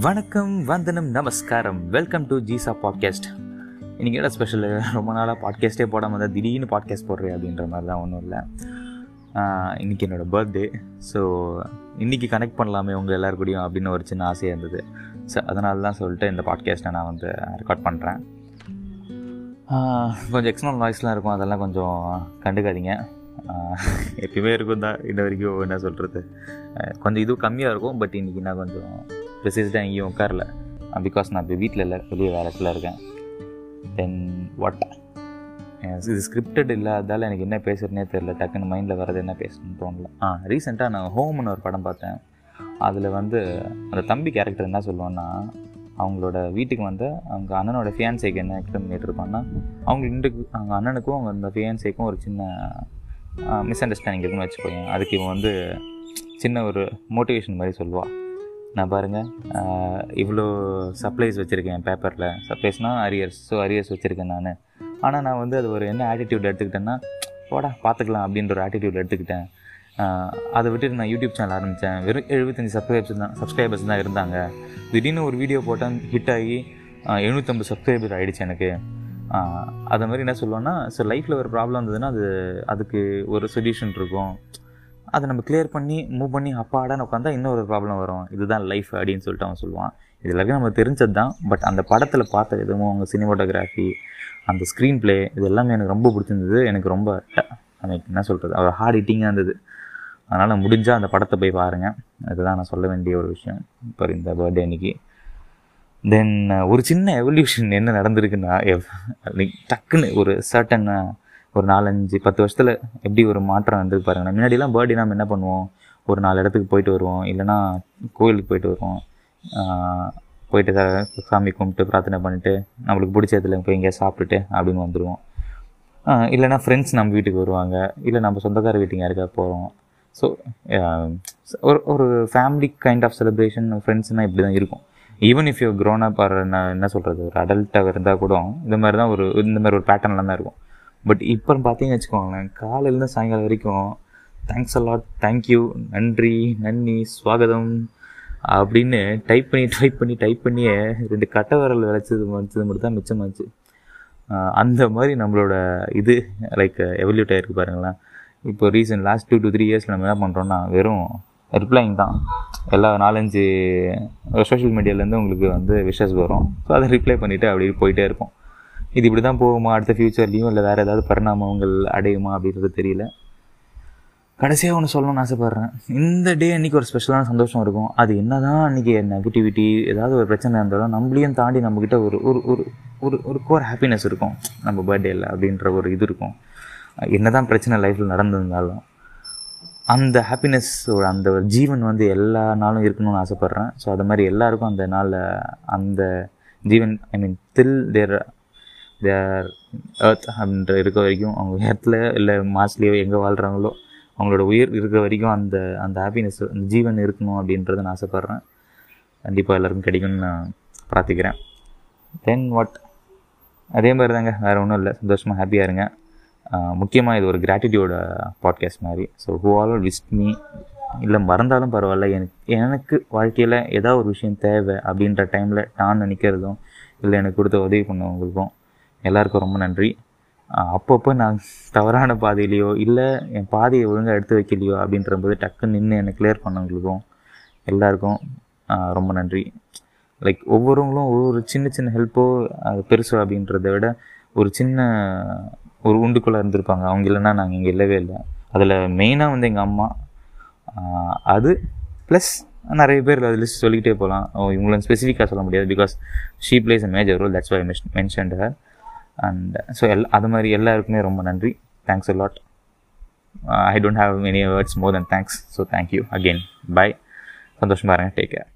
வணக்கம் வந்தனம் நமஸ்காரம். வெல்கம் டு ஜீசா பாட்காஸ்ட் இன்றைக்கி என்ன ஸ்பெஷல் ரொம்ப நாளாக பாட்காஸ்ட்டே போடாமல் தான் திடீர்னு பாட்காஸ்ட் போடுறேன் அப்படின்ற மாதிரி தான் ஒன்றும் இல்லை. இன்றைக்கி என்னோடய பர்த்டே ஸோ இன்றைக்கி கனெக்ட் பண்ணலாமே உங்கள் எல்லாரு கூடயும் அப்படின்னு ஒரு சின்ன ஆசையாக இருந்தது. ஸோ அதனால தான் சொல்லிட்டு இந்த பாட்காஸ்ட்டை நான் வந்து ரெக்கார்ட் பண்ணுறேன் கொஞ்சம் எக்ஸ்டர்னல் வாய்ஸ்லாம் இருக்கும். அதெல்லாம் கொஞ்சம் கண்டுக்காதீங்க. எப்பயுமே இருக்கும் தான் இன்ன வரைக்கும் என்ன சொல்கிறது கொஞ்சம் இதுவும் கம்மியாக இருக்கும். பட் இன்றைக்கி நான் கொஞ்சம் ப்ரிசைஸ்டாக எங்கேயும் உட்காரல பிகாஸ் நான் இப்போ வீட்டில் இல்லை வெளியே இடத்துல இருக்கேன் தென் வாட் இது ஸ்கிரிப்டட் இல்லாதால் எனக்கு என்ன பேசுகிறதுனே தெரில டக்குன்னு மைண்டில் வர்றது என்ன பேசணும்னு தோணல ஆ ரீசெண்டாக நான் ஹோம்னு ஒரு படம் பார்த்தேன் அதில் வந்து அந்த தம்பி கேரக்டர் என்ன சொல்லுவான்னா அவங்களோட வீட்டுக்கு வந்து அவங்க அண்ணனோட ஃபியான்சைக்கு என்ன எக்ஸ்பிளைன் பண்ணிட்டு இருப்பான்னா அவங்க இன்றைக்கு அவங்க அண்ணனுக்கும் அவங்க அந்த ஃபியான்சைக்கும் ஒரு சின்ன மிஸ் அண்டர்ஸ்டாண்டிங் இருக்குன்னு வச்சுக்கோங்க அதுக்கு இவன் வந்து சின்ன ஒரு மோட்டிவேஷன் மாதிரி சொல்லுவாள் நான் பாருங்கள் இவ்வளோ சப்ளைஸ் வச்சுருக்கேன் பேப்பரில் சப்ளைஸ்னால் அரியர்ஸ் ஸோ அரியர்ஸ் வச்சுருக்கேன் நான். ஆனால் நான் வந்து அது ஒரு என்ன ஆட்டிடியூட் எடுத்துக்கிட்டேன்னா போடா பார்த்துக்கலாம் அப்படின்ற ஒரு ஆட்டிடியூட் எடுத்துக்கிட்டேன். அதை விட்டுட்டு நான் யூடியூப் சேனல் ஆரம்பித்தேன் வெறும் எழுபத்தஞ்சி சப்ஸ்கிரைபர்ஸ் தான் சப்ஸ்கிரைபர்ஸ் தான் இருந்தாங்க. திடீர்னு ஒரு வீடியோ போட்டேன் ஹிட் ஆகி எழுநூற்றம்பது சப்ஸ்கிரைபர் ஆகிடுச்சு எனக்கு. அதை மாதிரி என்ன சொல்லுவேன்னா ஸோ லைஃப்பில் ஒரு ப்ராப்ளம் இருந்ததுன்னா அது அதுக்கு ஒரு சொல்யூஷன் இருக்கும். அதை நம்ம கிளியர் பண்ணி மூவ் பண்ணி அப்பாடான்னு உட்காந்தா இன்னொரு ப்ராப்ளம் வரும். இதுதான் லைஃப் அப்படின்னு சொல்லிட்டு அவன் சொல்லுவான். இது எல்லாருக்கும் நம்ம தெரிஞ்சது தான் பட் அந்த படத்தில் பார்த்த விதமும் அவங்க சினிமோட்டோகிராஃபி அந்த ஸ்க்ரீன் ப்ளே இது எல்லாமே எனக்கு ரொம்ப பிடிச்சிருந்தது. எனக்கு ரொம்ப எனக்கு என்ன சொல்கிறது அவர் ஹார்ட் ஹிட்டிங்காக இருந்தது. அதனால் முடிஞ்சால் அந்த படத்தை போய் பாருங்கள் அதுதான் நான் சொல்ல வேண்டிய ஒரு விஷயம். இப்போ இந்த பர்த்டே அன்னைக்கு. தென் ஒரு சின்ன எவல்யூஷன் என்ன நடந்திருக்குன்னா டக்குன்னு ஒரு சர்டன் ஒரு நாலஞ்சு பத்து வருஷத்தில் எப்படி ஒரு மாற்றம் வந்து பாருங்கள் முன்னாடிலாம் பர்த்டே நம்ம என்ன பண்ணுவோம்? ஒரு நாலு இடத்துக்கு போயிட்டு வருவோம். இல்லைனா கோயிலுக்கு போயிட்டு வருவோம். போயிட்டு சாமி கும்பிட்டு பிரார்த்தனை பண்ணிவிட்டு நம்மளுக்கு பிடிச்ச இடத்துல போய் எங்கேயா சாப்பிட்டுட்டு அப்படின்னு வந்துடுவோம் இல்லைனா ஃப்ரெண்ட்ஸ் நம்ம வீட்டுக்கு வருவாங்க. இல்லை நம்ம சொந்தக்கார வீட்டுக்கு யாருக்கா போகிறோம் ஸோ ஒரு ஒரு ஃபேமிலி கைண்ட் ஆஃப் செலிப்ரேஷன் ஃப்ரெண்ட்ஸ்னால் இப்படி தான் இருக்கும். Even if you grown up or என்ன சொல்கிறது ஒரு அடல்ட்டாக இருந்தால் கூட இந்த மாதிரி தான் ஒரு இந்த மாதிரி ஒரு பேட்டர்ன்லாம் தான் இருக்கும். பட் இப்போ பார்த்தீங்கன்னு வச்சுக்கோங்களேன் காலையிலேருந்து சாயங்காலம் வரைக்கும் தேங்க்ஸ் அலாட் தேங்க்யூ நன்றி நன்னி ஸ்வாகதம் அப்படின்னு டைப் பண்ணி டைப் பண்ணி டைப் பண்ணியே ரெண்டு கட்ட விரல் விளைச்சது வச்சது மட்டும் தான் மிச்சமாச்சு அந்த மாதிரி நம்மளோட இது லைக் எவல்யூட் ஆகிருக்கு பாருங்களேன். இப்போ recent last two to three இயர்ஸில் நம்ம என்ன பண்ணுறோன்னா வெறும் ரிப்ளைங் தான். எல்லா நாலஞ்சு சோஷியல் மீடியாலேருந்து உங்களுக்கு வந்து விஷஸ் வரும். ஸோ அதை ரிப்ளை பண்ணிவிட்டு அப்படி போயிட்டே இருப்போம். இது இப்படி தான் போகுமா? அடுத்த ஃப்யூச்சர்லேயும் இல்லை வேறு ஏதாவது பரிணாமங்கள் அடையுமா அப்படின்றது தெரியல. கடைசியாக ஒன்று சொல்லணும்னு ஆசைப்பட்றேன். இந்த டே அன்றைக்கி ஒரு ஸ்பெஷலான சந்தோஷம் இருக்கும். அது என்ன தான் அன்றைக்கி நெகட்டிவிட்டி ஏதாவது ஒரு பிரச்சனை இருந்தாலும் நம்மளையும் தாண்டி நம்மக்கிட்ட ஒரு ஒரு ஒரு ஒரு ஒரு கோர் ஹாப்பினஸ் இருக்கும். நம்ம பர்த்டேயில் அப்படின்ற ஒரு இது இருக்கும். என்ன தான் பிரச்சனை லைஃப்பில் நடந்திருந்தாலும் அந்த ஹாப்பினஸ்ஸோட அந்த ஜீவன் வந்து எல்லா நாளும் இருக்கணும்னு ஆசைப்பட்றேன். ஸோ அது மாதிரி எல்லாருக்கும் அந்த நாளில் அந்த ஜீவன் ஐ மீன் தில் தேர் தேர் ஏர்த் அப்படின்ற இருக்க வரைக்கும் அவங்க இடத்துல இல்லை மாஸ்லேயோ எங்கே வாழ்கிறாங்களோ அவங்களோட உயிர் இருக்கிற வரைக்கும் அந்த அந்த ஹாப்பினஸ் அந்த ஜீவன் இருக்கணும் அப்படின்றத நான் ஆசைப்பட்றேன். கண்டிப்பாக எல்லாருக்கும் கிடைக்கும்னு நான் பிரார்த்திக்கிறேன். தென் வாட் அதே மாதிரி தாங்க வேறு ஒன்றும் இல்லை. சந்தோஷமாக ஹாப்பியாக இருங்க. முக்கியமாக இது ஒரு கிராட்டிடியூட பாட்காஸ்ட் மாதிரி. So who all wished me இல்லை மறந்தாலும் பரவாயில்ல. எனக்கு எனக்கு வாழ்க்கையில் ஏதாவது ஒரு விஷயம் தேவை அப்படின்ற டைமில் நான் நினைக்கிறதும் இல்லை எனக்கு கொடுத்த உதவி பண்ணவங்களுக்கும் எல்லாருக்கும் ரொம்ப நன்றி. அப்பப்போ நான் தவறான பாதையிலையோ இல்லை என் பாதையை ஒழுங்காக எடுத்து வைக்கலையோ அப்படின்ற போது டக்குன்னு நின்று என்னை கிளியர் பண்ணவங்களுக்கும் எல்லாருக்கும் ரொம்ப நன்றி. லைக் ஒவ்வொருவங்களும் ஒவ்வொரு சின்ன சின்ன ஹெல்ப்போ அது பெருசோ அப்படின்றத விட ஒரு சின்ன ஒரு உண்டுக்குள்ளே இருந்திருப்பாங்க. அவங்க இல்லைன்னா நாங்கள் இங்கே இல்லவே இல்லை. அதில் மெயினாக வந்து எங்கள் அம்மா அது ப்ளஸ் நிறைய பேர் அது லிஸ்ட் சொல்லிக்கிட்டே போகலாம். இவங்கள ஸ்பெசிஃபிக்காக சொல்ல முடியாது because she plays a major role that's why mentioned her and so L அது மாதிரி எல்லாருக்குமே ரொம்ப நன்றி. Thanks a lot I don't have many words more then thanks so thank you again bye சந்தோஷமாக இருங்க. Take care